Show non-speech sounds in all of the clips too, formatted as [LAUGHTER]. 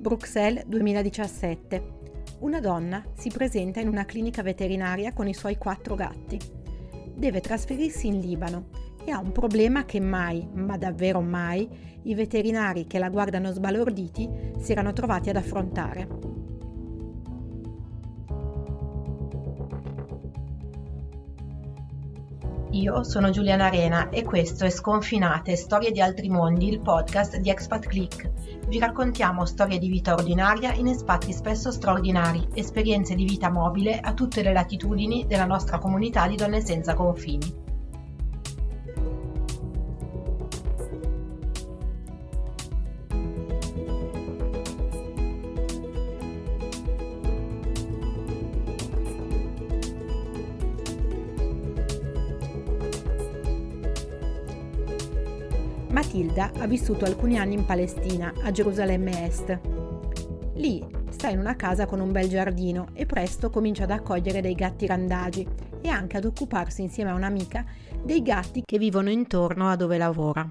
Bruxelles 2017. Una donna si presenta in una clinica veterinaria con i suoi quattro gatti. Deve trasferirsi in Libano e ha un problema che mai, ma davvero mai, i veterinari che la guardano sbalorditi si erano trovati ad affrontare. Io sono Giuliana Arena e questo è Sconfinate, Storie di altri mondi, il podcast di Expat Click. Vi raccontiamo storie di vita ordinaria in spazi spesso straordinari, esperienze di vita mobile a tutte le latitudini della nostra comunità di donne senza confini. Matilda ha vissuto alcuni anni in Palestina, a Gerusalemme Est. Lì sta in una casa con un bel giardino e presto comincia ad accogliere dei gatti randagi e anche ad occuparsi insieme a un'amica dei gatti che vivono intorno a dove lavora.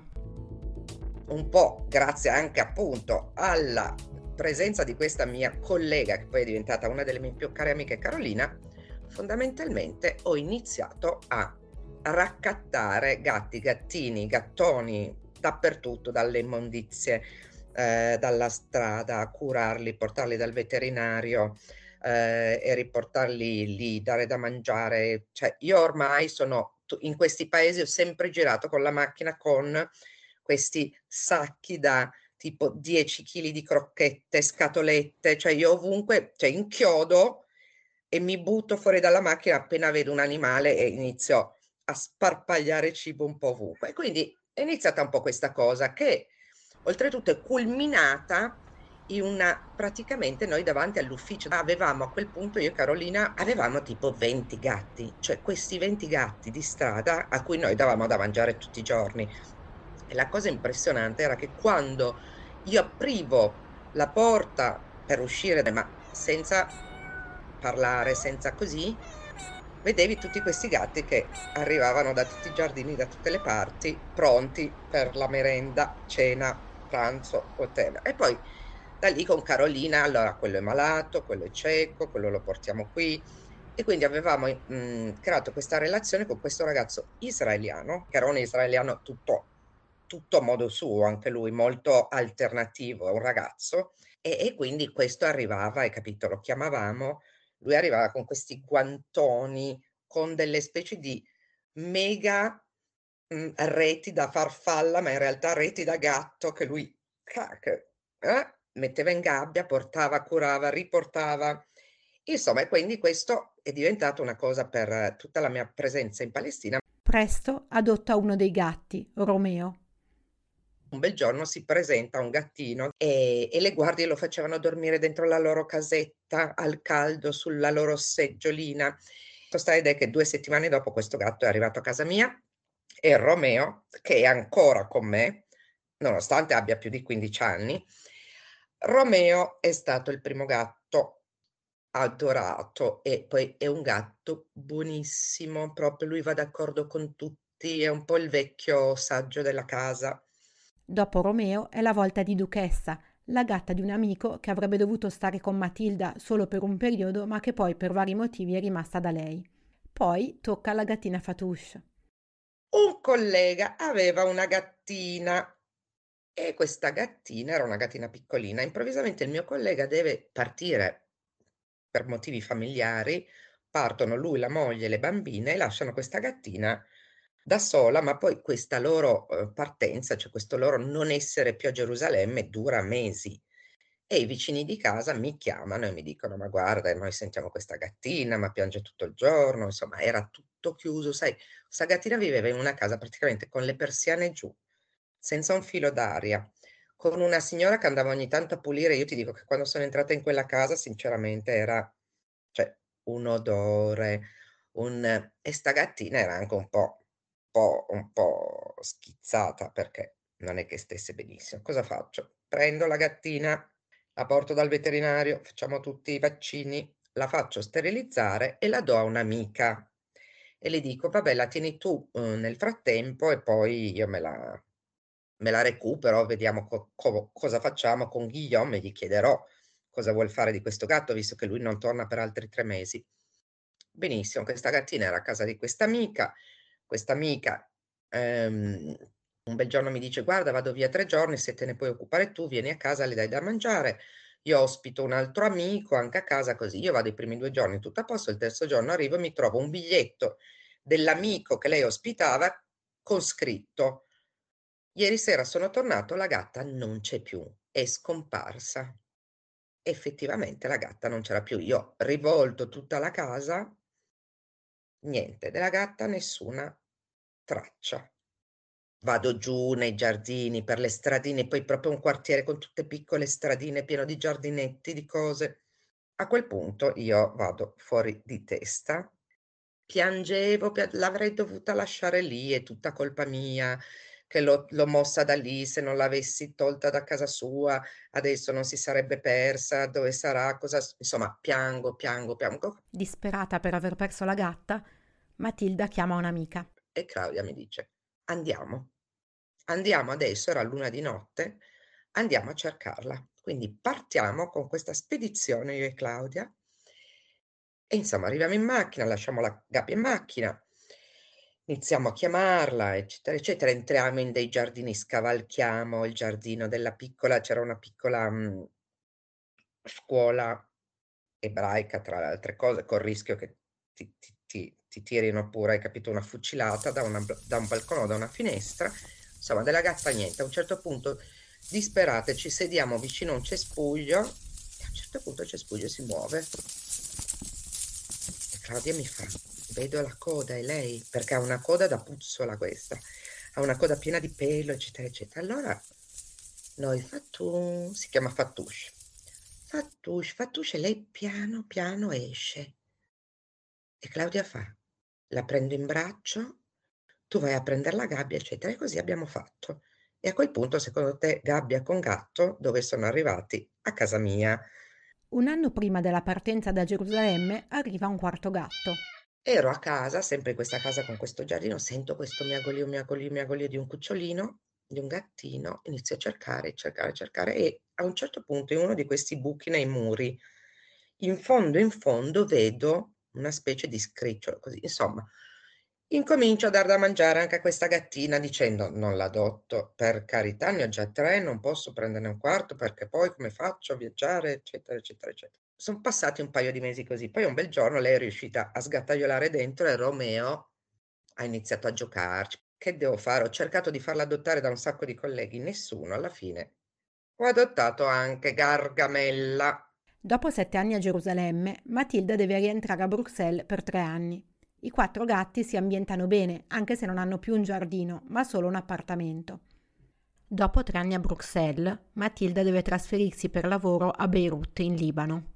Un po' grazie anche appunto alla presenza di questa mia collega che poi è diventata una delle mie più care amiche Carolina, fondamentalmente ho iniziato a raccattare gatti, gattini, gattoni, dappertutto, dalle immondizie, eh, dalla strada, curarli, portarli dal veterinario eh, e riportarli lì, dare da mangiare. Cioè, io ormai sono in questi paesi, ho sempre girato con la macchina con questi sacchi da tipo 10 kg di crocchette, scatolette, cioè io ovunque, cioè inchiodo e mi butto fuori dalla macchina appena vedo un animale e inizio a sparpagliare cibo un po' ovunque. Quindi è iniziata un po' questa cosa che oltretutto è culminata in una praticamente noi davanti all'ufficio avevamo a quel punto io e Carolina avevamo tipo 20 gatti, cioè questi 20 gatti di strada a cui noi davamo da mangiare tutti i giorni. E la cosa impressionante era che quando io aprivo la porta per uscire, ma senza parlare, senza così, vedevi tutti questi gatti che arrivavano da tutti i giardini, da tutte le parti, pronti per la merenda, cena, pranzo, whatever. E poi da lì con Carolina, allora quello è malato, quello è cieco, quello lo portiamo qui. E quindi avevamo mh, creato questa relazione con questo ragazzo israeliano, che era un israeliano tutto, tutto a modo suo, anche lui molto alternativo, è un ragazzo. E, e quindi questo arrivava, hai capito, lo chiamavamo lui arrivava con questi guantoni, con delle specie di mega mh, mhmm, reti da farfalla, ma in realtà reti da gatto che lui eh, metteva in gabbia, portava, curava, riportava. Insomma, quindi questo è diventato una cosa per tutta la mia presenza in Palestina. Presto adotta uno dei gatti, Romeo. Un bel giorno si presenta un gattino e, e le guardie lo facevano dormire dentro la loro casetta al caldo sulla loro seggiolina. Sta ed è che due settimane dopo questo gatto è arrivato a casa mia e Romeo, che è ancora con me, nonostante abbia più di 15 anni, Romeo è stato il primo gatto adorato e poi è un gatto buonissimo, proprio lui va d'accordo con tutti, è un po' il vecchio saggio della casa. Dopo Romeo è la volta di Duchessa, la gatta di un amico che avrebbe dovuto stare con Matilda solo per un periodo, ma che poi per vari motivi è rimasta da lei. Poi tocca alla gattina Fatouche. Un collega aveva una gattina e questa gattina era una gattina piccolina. Improvvisamente il mio collega deve partire per motivi familiari, partono lui, la moglie le bambine e lasciano questa gattina da sola, ma poi questa loro eh, partenza, cioè questo loro non essere più a Gerusalemme dura mesi. E i vicini di casa mi chiamano e mi dicono: Ma guarda, noi sentiamo questa gattina, ma piange tutto il giorno. Insomma, era tutto chiuso. Sai, questa gattina viveva in una casa praticamente con le persiane giù, senza un filo d'aria, con una signora che andava ogni tanto a pulire. Io ti dico che quando sono entrata in quella casa, sinceramente, era cioè, un odore, un... e sta gattina era anche un po' po' un po' schizzata perché non è che stesse benissimo. Cosa faccio? Prendo la gattina, la porto dal veterinario, facciamo tutti i vaccini, la faccio sterilizzare e la do a un'amica e le dico: "Vabbè, la tieni tu, uhm, nel frattempo e poi io me la me la recupero, vediamo co- co- cosa facciamo con Guillaume e gli chiederò cosa vuol fare di questo gatto, visto che lui non torna per altri tre mesi. Benissimo, questa gattina era a casa di questa amica, questa amica ehm, un bel giorno mi dice guarda vado via tre giorni, se te ne puoi occupare tu, vieni a casa, le dai da mangiare, io ospito un altro amico anche a casa così, io vado i primi due giorni tutto a posto, il terzo giorno arrivo e mi trovo un biglietto dell'amico che lei ospitava con scritto Ieri sera sono tornato, la gatta non c'è più, è scomparsa. Effettivamente la gatta non c'era più. Io ho rivolto tutta la casa, niente, della gatta nessuna traccia. Vado giù nei giardini, per le stradine, poi proprio un quartiere con tutte piccole stradine pieno di giardinetti, di cose. A quel punto io vado fuori di testa, piangevo, pia- l'avrei dovuta lasciare lì, è tutta colpa mia che l'ho, l'ho mossa da lì, se non l'avessi tolta da casa sua, adesso non si sarebbe persa, dove sarà, cosa... Insomma, piango, piango, piango. Disperata per aver perso la gatta, Matilda chiama un'amica. E Claudia mi dice, andiamo, andiamo adesso, era luna di notte, andiamo a cercarla. Quindi partiamo con questa spedizione io e Claudia. E insomma, arriviamo in macchina, lasciamo la gabbia in macchina, iniziamo a chiamarla, eccetera, eccetera. Entriamo in dei giardini, scavalchiamo il giardino della piccola, c'era una piccola mh, scuola ebraica, tra le altre cose, col rischio che ti, ti, ti, ti tirino pure, hai capito, una fucilata da, una, da un balcone o da una finestra. Insomma, della gatta niente. A un certo punto, disperate, ci sediamo vicino a un cespuglio e a un certo punto il cespuglio si muove. E Claudia mi fa, vedo la coda e lei, perché ha una coda da puzzola questa, ha una coda piena di pelo, eccetera, eccetera. Allora noi Fatou, si chiama Fattouche, Fattouche, e lei piano piano esce. E Claudia fa, la prendo in braccio, tu vai a prendere la gabbia, eccetera, e così abbiamo fatto. E a quel punto, secondo te, gabbia con gatto, dove sono arrivati? A casa mia. Un anno prima della partenza da Gerusalemme arriva un quarto gatto. Ero a casa, sempre in questa casa con questo giardino, sento questo miagolio, miagolio, miagolio di un cucciolino, di un gattino, inizio a cercare, cercare, cercare e a un certo punto in uno di questi buchi nei muri, in fondo, in fondo vedo una specie di scricciolo, così, insomma, incomincio a dar da mangiare anche a questa gattina dicendo non l'adotto, per carità, ne ho già tre, non posso prenderne un quarto perché poi come faccio a viaggiare, eccetera, eccetera, eccetera sono passati un paio di mesi così. Poi un bel giorno lei è riuscita a sgattaiolare dentro e Romeo ha iniziato a giocarci. Che devo fare? Ho cercato di farla adottare da un sacco di colleghi, nessuno. Alla fine ho adottato anche Gargamella. Dopo sette anni a Gerusalemme, Matilda deve rientrare a Bruxelles per tre anni. I quattro gatti si ambientano bene, anche se non hanno più un giardino, ma solo un appartamento. Dopo tre anni a Bruxelles, Matilda deve trasferirsi per lavoro a Beirut, in Libano.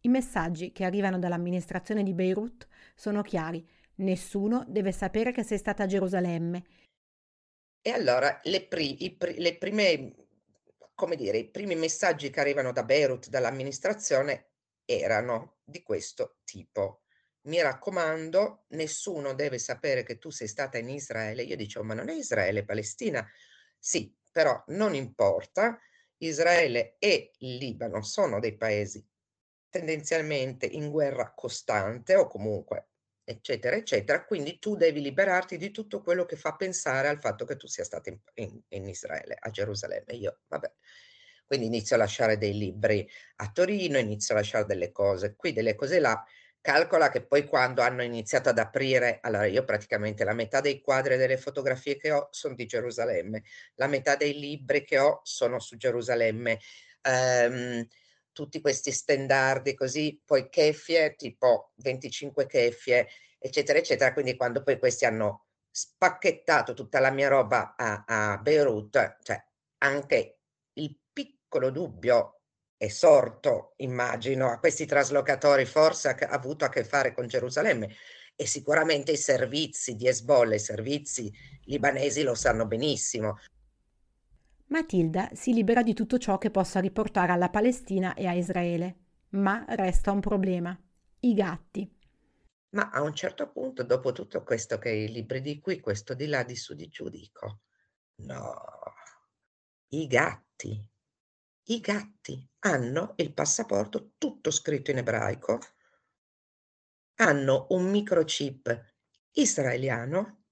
I messaggi che arrivano dall'amministrazione di Beirut sono chiari. Nessuno deve sapere che sei stata a Gerusalemme. E allora le, pri- pri- le prime, come dire, i primi messaggi che arrivano da Beirut, dall'amministrazione, erano di questo tipo. Mi raccomando, nessuno deve sapere che tu sei stata in Israele. Io dicevo, ma non è Israele, è Palestina? Sì, però non importa. Israele e Libano sono dei paesi tendenzialmente in guerra costante o comunque eccetera eccetera, quindi tu devi liberarti di tutto quello che fa pensare al fatto che tu sia stato in, in, in Israele, a Gerusalemme. Io, vabbè, quindi inizio a lasciare dei libri a Torino, inizio a lasciare delle cose qui, delle cose là. Calcola che poi quando hanno iniziato ad aprire, allora io praticamente la metà dei quadri e delle fotografie che ho sono di Gerusalemme, la metà dei libri che ho sono su Gerusalemme. Um, tutti questi stendardi così, poi keffie, tipo 25 keffie, eccetera, eccetera. Quindi quando poi questi hanno spacchettato tutta la mia roba a, a Beirut, cioè anche il piccolo dubbio è sorto, immagino, a questi traslocatori, forse ha avuto a che fare con Gerusalemme e sicuramente i servizi di Hezbollah, i servizi libanesi lo sanno benissimo. Matilda si libera di tutto ciò che possa riportare alla Palestina e a Israele, ma resta un problema, i gatti. Ma a un certo punto, dopo tutto questo che i libri di qui, questo di là, di su, di giù, dico, No, i gatti. I gatti hanno il passaporto tutto scritto in ebraico, hanno un microchip israeliano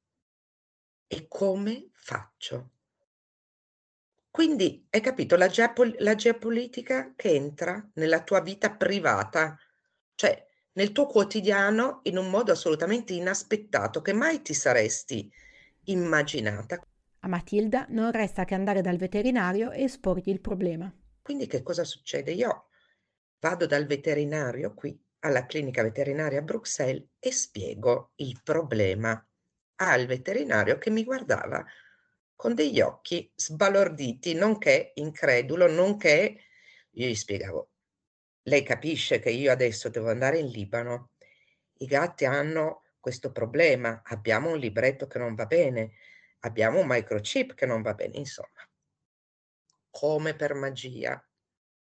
e come faccio? Quindi hai capito la geopol la geopolitica che entra nella tua vita privata, cioè nel tuo quotidiano in un modo assolutamente inaspettato che mai ti saresti immaginata. A Matilda non resta che andare dal veterinario e esporgli il problema. Quindi che cosa succede? Io vado dal veterinario qui alla clinica veterinaria a Bruxelles e spiego il problema al veterinario che mi guardava con degli occhi sbalorditi, nonché incredulo, nonché io gli spiegavo, lei capisce che io adesso devo andare in Libano, i gatti hanno questo problema, abbiamo un libretto che non va bene, abbiamo un microchip che non va bene, insomma. Come per magia,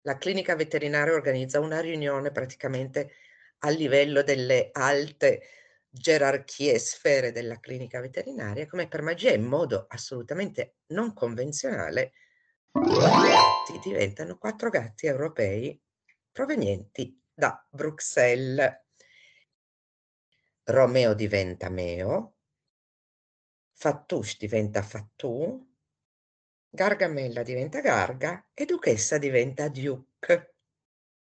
la clinica veterinaria organizza una riunione praticamente a livello delle alte gerarchie e sfere della clinica veterinaria, come per magia, in modo assolutamente non convenzionale, gatti diventano quattro gatti europei provenienti da Bruxelles. Romeo diventa Meo, Fattouche diventa Fatou, Gargamella diventa Garga e Duchessa diventa Duke.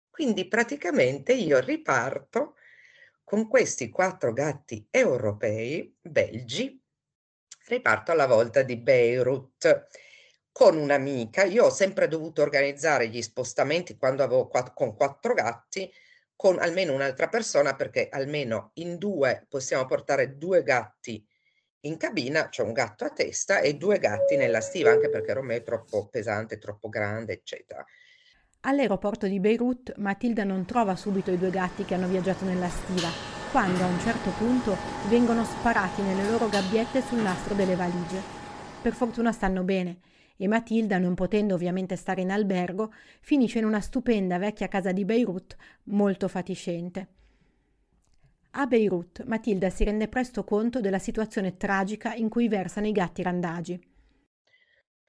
Quindi praticamente io riparto con questi quattro gatti europei, belgi, riparto alla volta di Beirut con un'amica. Io ho sempre dovuto organizzare gli spostamenti quando avevo quatt- con quattro gatti con almeno un'altra persona perché almeno in due possiamo portare due gatti in cabina, c'è un gatto a testa e due gatti nella stiva, anche perché Romeo è troppo pesante, troppo grande, eccetera. All'aeroporto di Beirut Matilda non trova subito i due gatti che hanno viaggiato nella stiva, quando a un certo punto vengono sparati nelle loro gabbiette sul nastro delle valigie. Per fortuna stanno bene e Matilda, non potendo ovviamente stare in albergo, finisce in una stupenda vecchia casa di Beirut molto fatiscente. A Beirut Matilda si rende presto conto della situazione tragica in cui versano i gatti randagi.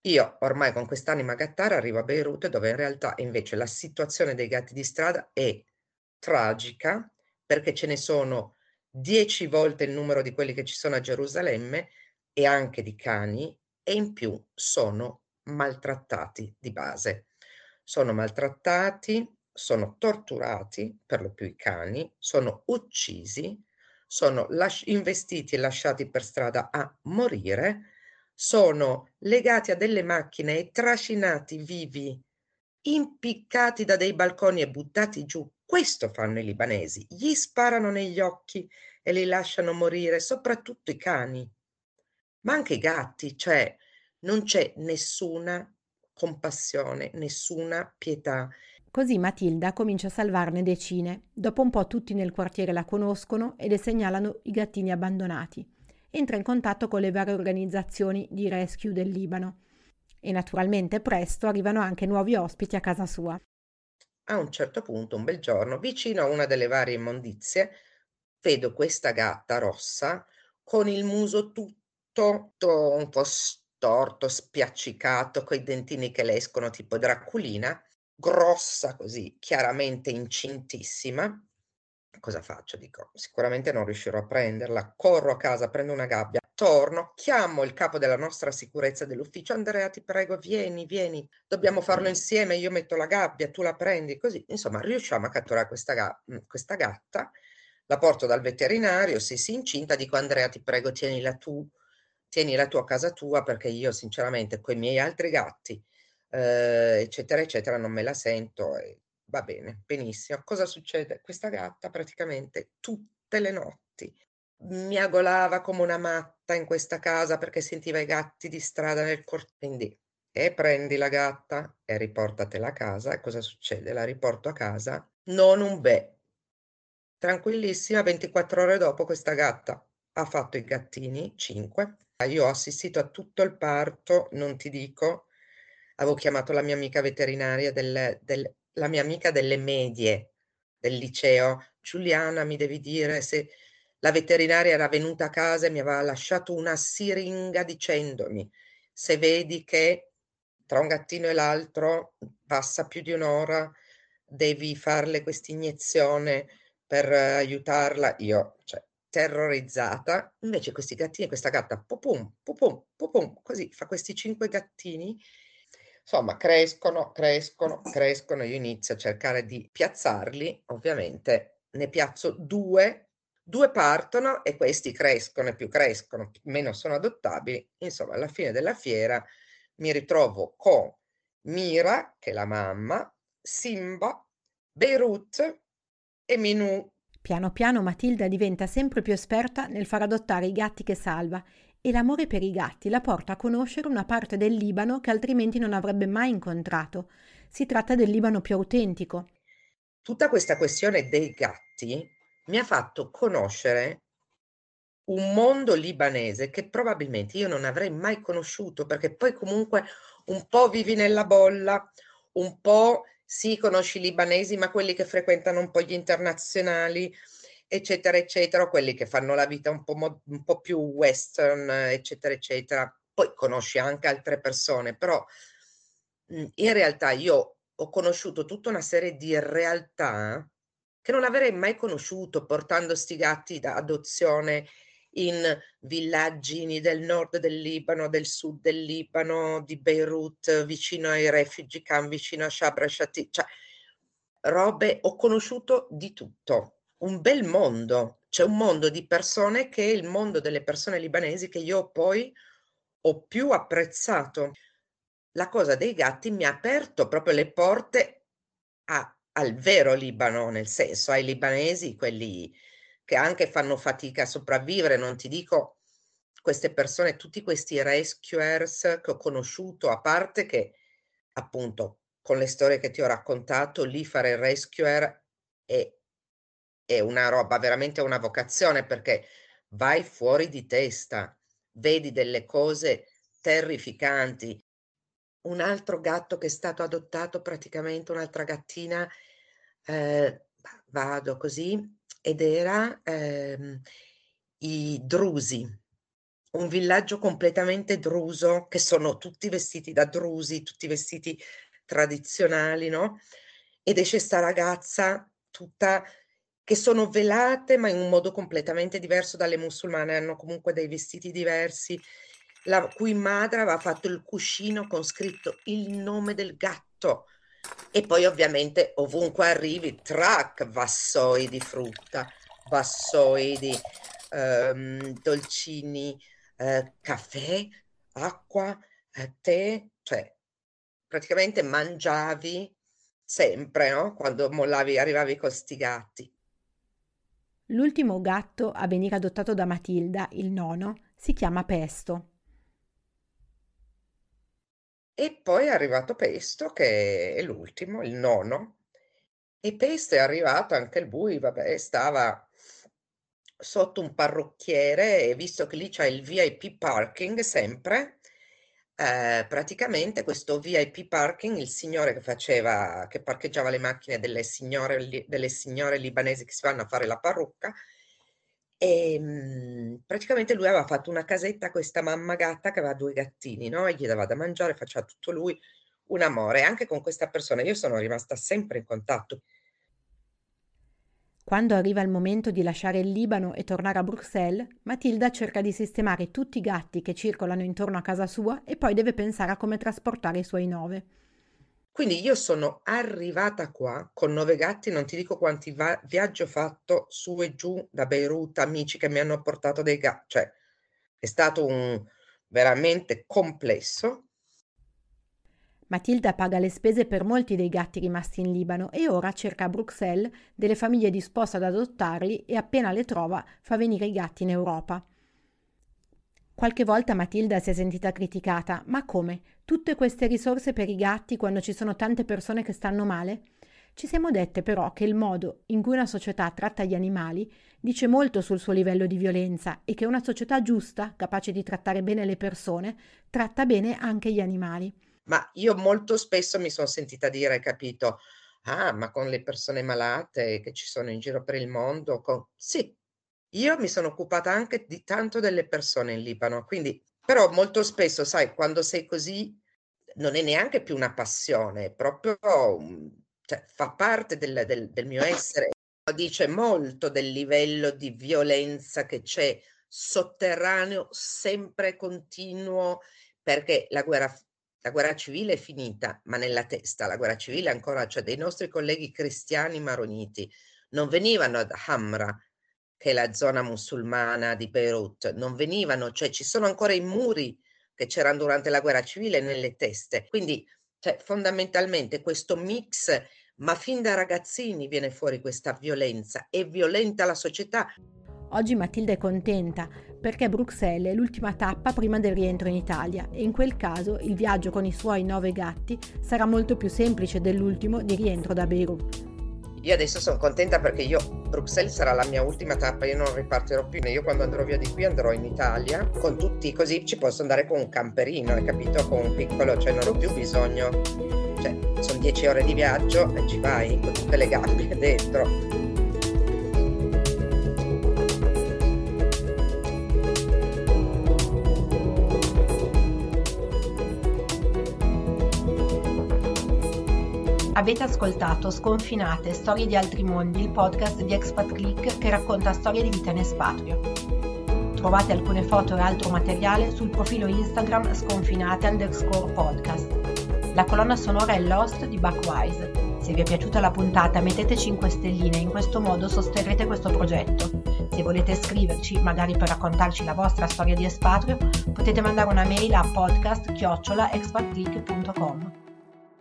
Io ormai con quest'anima gattara arrivo a Beirut dove in realtà invece la situazione dei gatti di strada è tragica perché ce ne sono dieci volte il numero di quelli che ci sono a Gerusalemme e anche di cani e in più sono maltrattati di base. Sono maltrattati, sono torturati, per lo più i cani, sono uccisi, sono las- investiti e lasciati per strada a morire, sono legati a delle macchine e trascinati vivi, impiccati da dei balconi e buttati giù. Questo fanno i libanesi, gli sparano negli occhi e li lasciano morire, soprattutto i cani ma anche i gatti, cioè non c'è nessuna compassione, nessuna pietà. Così Matilda comincia a salvarne decine. Dopo un po' tutti nel quartiere la conoscono e le segnalano i gattini abbandonati. Entra in contatto con le varie organizzazioni di rescue del Libano. E naturalmente presto arrivano anche nuovi ospiti a casa sua. A un certo punto, un bel giorno, vicino a una delle varie immondizie, vedo questa gatta rossa con il muso tutto tutto un po' storto, spiaccicato, coi dentini che le escono tipo Draculina, grossa così, chiaramente incintissima. Cosa faccio? Dico, sicuramente non riuscirò a prenderla. Corro a casa, prendo una gabbia, torno, chiamo il capo della nostra sicurezza dell'ufficio. Andrea, ti prego, vieni, vieni, dobbiamo farlo insieme. Io metto la gabbia, tu la prendi, così. Insomma, riusciamo a catturare questa, ga- questa gatta. La porto dal veterinario, se si incinta, dico Andrea, ti prego, tienila tu tieni la tua casa tua perché io sinceramente con i miei altri gatti, eh, eccetera, eccetera, non me la sento e va bene, benissimo. Cosa succede? Questa gatta praticamente tutte le notti miagolava come una matta in questa casa perché sentiva i gatti di strada nel cortile. Quindi, e prendi la gatta e riportatela a casa. E cosa succede? La riporto a casa, non un bè. Tranquillissima, 24 ore dopo questa gatta ha fatto i gattini, 5, io ho assistito a tutto il parto, non ti dico, avevo chiamato la mia amica veterinaria del, del, la mia amica delle medie del liceo, Giuliana, mi devi dire se la veterinaria era venuta a casa e mi aveva lasciato una siringa dicendomi se vedi che tra un gattino e l'altro passa più di un'ora, devi farle questa iniezione per aiutarla. Io, cioè, terrorizzata. Invece questi gattini, questa gatta, pupum, pupum, pupum, così fa questi cinque gattini. Insomma, crescono, crescono, crescono. Io inizio a cercare di piazzarli. Ovviamente ne piazzo due, due partono e questi crescono e più crescono, meno sono adottabili. Insomma, alla fine della fiera mi ritrovo con Mira, che è la mamma, Simba, Beirut e Minù. Piano piano Matilda diventa sempre più esperta nel far adottare i gatti che salva e l'amore per i gatti la porta a conoscere una parte del Libano che altrimenti non avrebbe mai incontrato. Si tratta del Libano più autentico. Tutta questa questione dei gatti mi ha fatto conoscere un mondo libanese che probabilmente io non avrei mai conosciuto perché poi comunque un po' vivi nella bolla, un po' sì, conosci i libanesi, ma quelli che frequentano un po' gli internazionali, eccetera, eccetera, quelli che fanno la vita un po', mo- un po più western, eccetera, eccetera. Poi conosci anche altre persone, però in realtà io ho conosciuto tutta una serie di realtà che non avrei mai conosciuto portando sti gatti da adozione in villaggi del nord del Libano, del sud del Libano, di Beirut, vicino ai refugee camp, vicino a Shabra Shati, cioè robe, ho conosciuto di tutto, un bel mondo, c'è un mondo di persone che è il mondo delle persone libanesi che io poi ho più apprezzato. La cosa dei gatti mi ha aperto proprio le porte a, al vero Libano, nel senso ai libanesi, quelli che anche fanno fatica a sopravvivere, non ti dico queste persone, tutti questi rescuers che ho conosciuto, a parte che appunto con le storie che ti ho raccontato, lì fare il rescuer è, è una roba, veramente una vocazione perché vai fuori di testa, vedi delle cose terrificanti. Un altro gatto che è stato adottato, praticamente un'altra gattina, eh, vado così, ed era ehm, i Drusi, un villaggio completamente druso, che sono tutti vestiti da drusi, tutti vestiti tradizionali, no? Ed esce sta ragazza tutta che sono velate, ma in un modo completamente diverso dalle musulmane, hanno comunque dei vestiti diversi, la cui madre aveva fatto il cuscino con scritto il nome del gatto e poi ovviamente ovunque arrivi, track, vassoi di frutta, vassoi di ehm, dolcini, eh, caffè, acqua, eh, tè, cioè praticamente mangiavi sempre, no? Quando mollavi, arrivavi con sti gatti. L'ultimo gatto a venire adottato da Matilda, il nono, si chiama Pesto. E poi è arrivato Pesto, che è l'ultimo, il nono, e Pesto è arrivato anche lui, vabbè, stava sotto un parrucchiere e visto che lì c'è il VIP parking sempre, eh, praticamente questo VIP parking, il signore che faceva, che parcheggiava le macchine delle signore, delle signore libanesi che si vanno a fare la parrucca, e ehm, praticamente lui aveva fatto una casetta a questa mamma gatta che aveva due gattini, no? E gli dava da mangiare, faceva tutto lui, un amore. Anche con questa persona io sono rimasta sempre in contatto. Quando arriva il momento di lasciare il Libano e tornare a Bruxelles, Matilda cerca di sistemare tutti i gatti che circolano intorno a casa sua e poi deve pensare a come trasportare i suoi nove. Quindi io sono arrivata qua con nove gatti, non ti dico quanti va- viaggi ho fatto su e giù da Beirut, amici che mi hanno portato dei gatti, cioè è stato un veramente complesso. Matilda paga le spese per molti dei gatti rimasti in Libano e ora cerca a Bruxelles delle famiglie disposte ad adottarli e appena le trova fa venire i gatti in Europa. Qualche volta Matilda si è sentita criticata, ma come? Tutte queste risorse per i gatti quando ci sono tante persone che stanno male? Ci siamo dette però che il modo in cui una società tratta gli animali dice molto sul suo livello di violenza e che una società giusta, capace di trattare bene le persone, tratta bene anche gli animali. Ma io molto spesso mi sono sentita dire, capito, ah, ma con le persone malate che ci sono in giro per il mondo, con... sì, io mi sono occupata anche di tanto delle persone in Libano, quindi Però molto spesso, sai, quando sei così non è neanche più una passione, è proprio cioè, fa parte del, del, del mio essere. Dice molto del livello di violenza che c'è sotterraneo, sempre continuo, perché la guerra, la guerra civile è finita, ma nella testa la guerra civile ancora c'è. Cioè dei nostri colleghi cristiani maroniti non venivano ad Hamra, che è la zona musulmana di Beirut, non venivano, cioè ci sono ancora i muri che c'erano durante la guerra civile nelle teste. Quindi cioè, fondamentalmente questo mix, ma fin da ragazzini viene fuori questa violenza, è violenta la società. Oggi Matilda è contenta perché Bruxelles è l'ultima tappa prima del rientro in Italia e in quel caso il viaggio con i suoi nove gatti sarà molto più semplice dell'ultimo di rientro da Beirut. Io adesso sono contenta perché io, Bruxelles sarà la mia ultima tappa, io non ripartirò più. Io quando andrò via di qui andrò in Italia con tutti, così ci posso andare con un camperino, hai capito? Con un piccolo, cioè non ho più bisogno, cioè sono dieci ore di viaggio e ci vai con tutte le gabbie [LAUGHS] dentro. Avete ascoltato Sconfinate, Storie di altri mondi, il podcast di Expat Click che racconta storie di vita in espatrio. Trovate alcune foto e altro materiale sul profilo Instagram sconfinate underscore podcast. La colonna sonora è Lost di Buckwise. Se vi è piaciuta la puntata mettete 5 stelline, in questo modo sosterrete questo progetto. Se volete scriverci, magari per raccontarci la vostra storia di espatrio, potete mandare una mail a podcast-expatclick.com.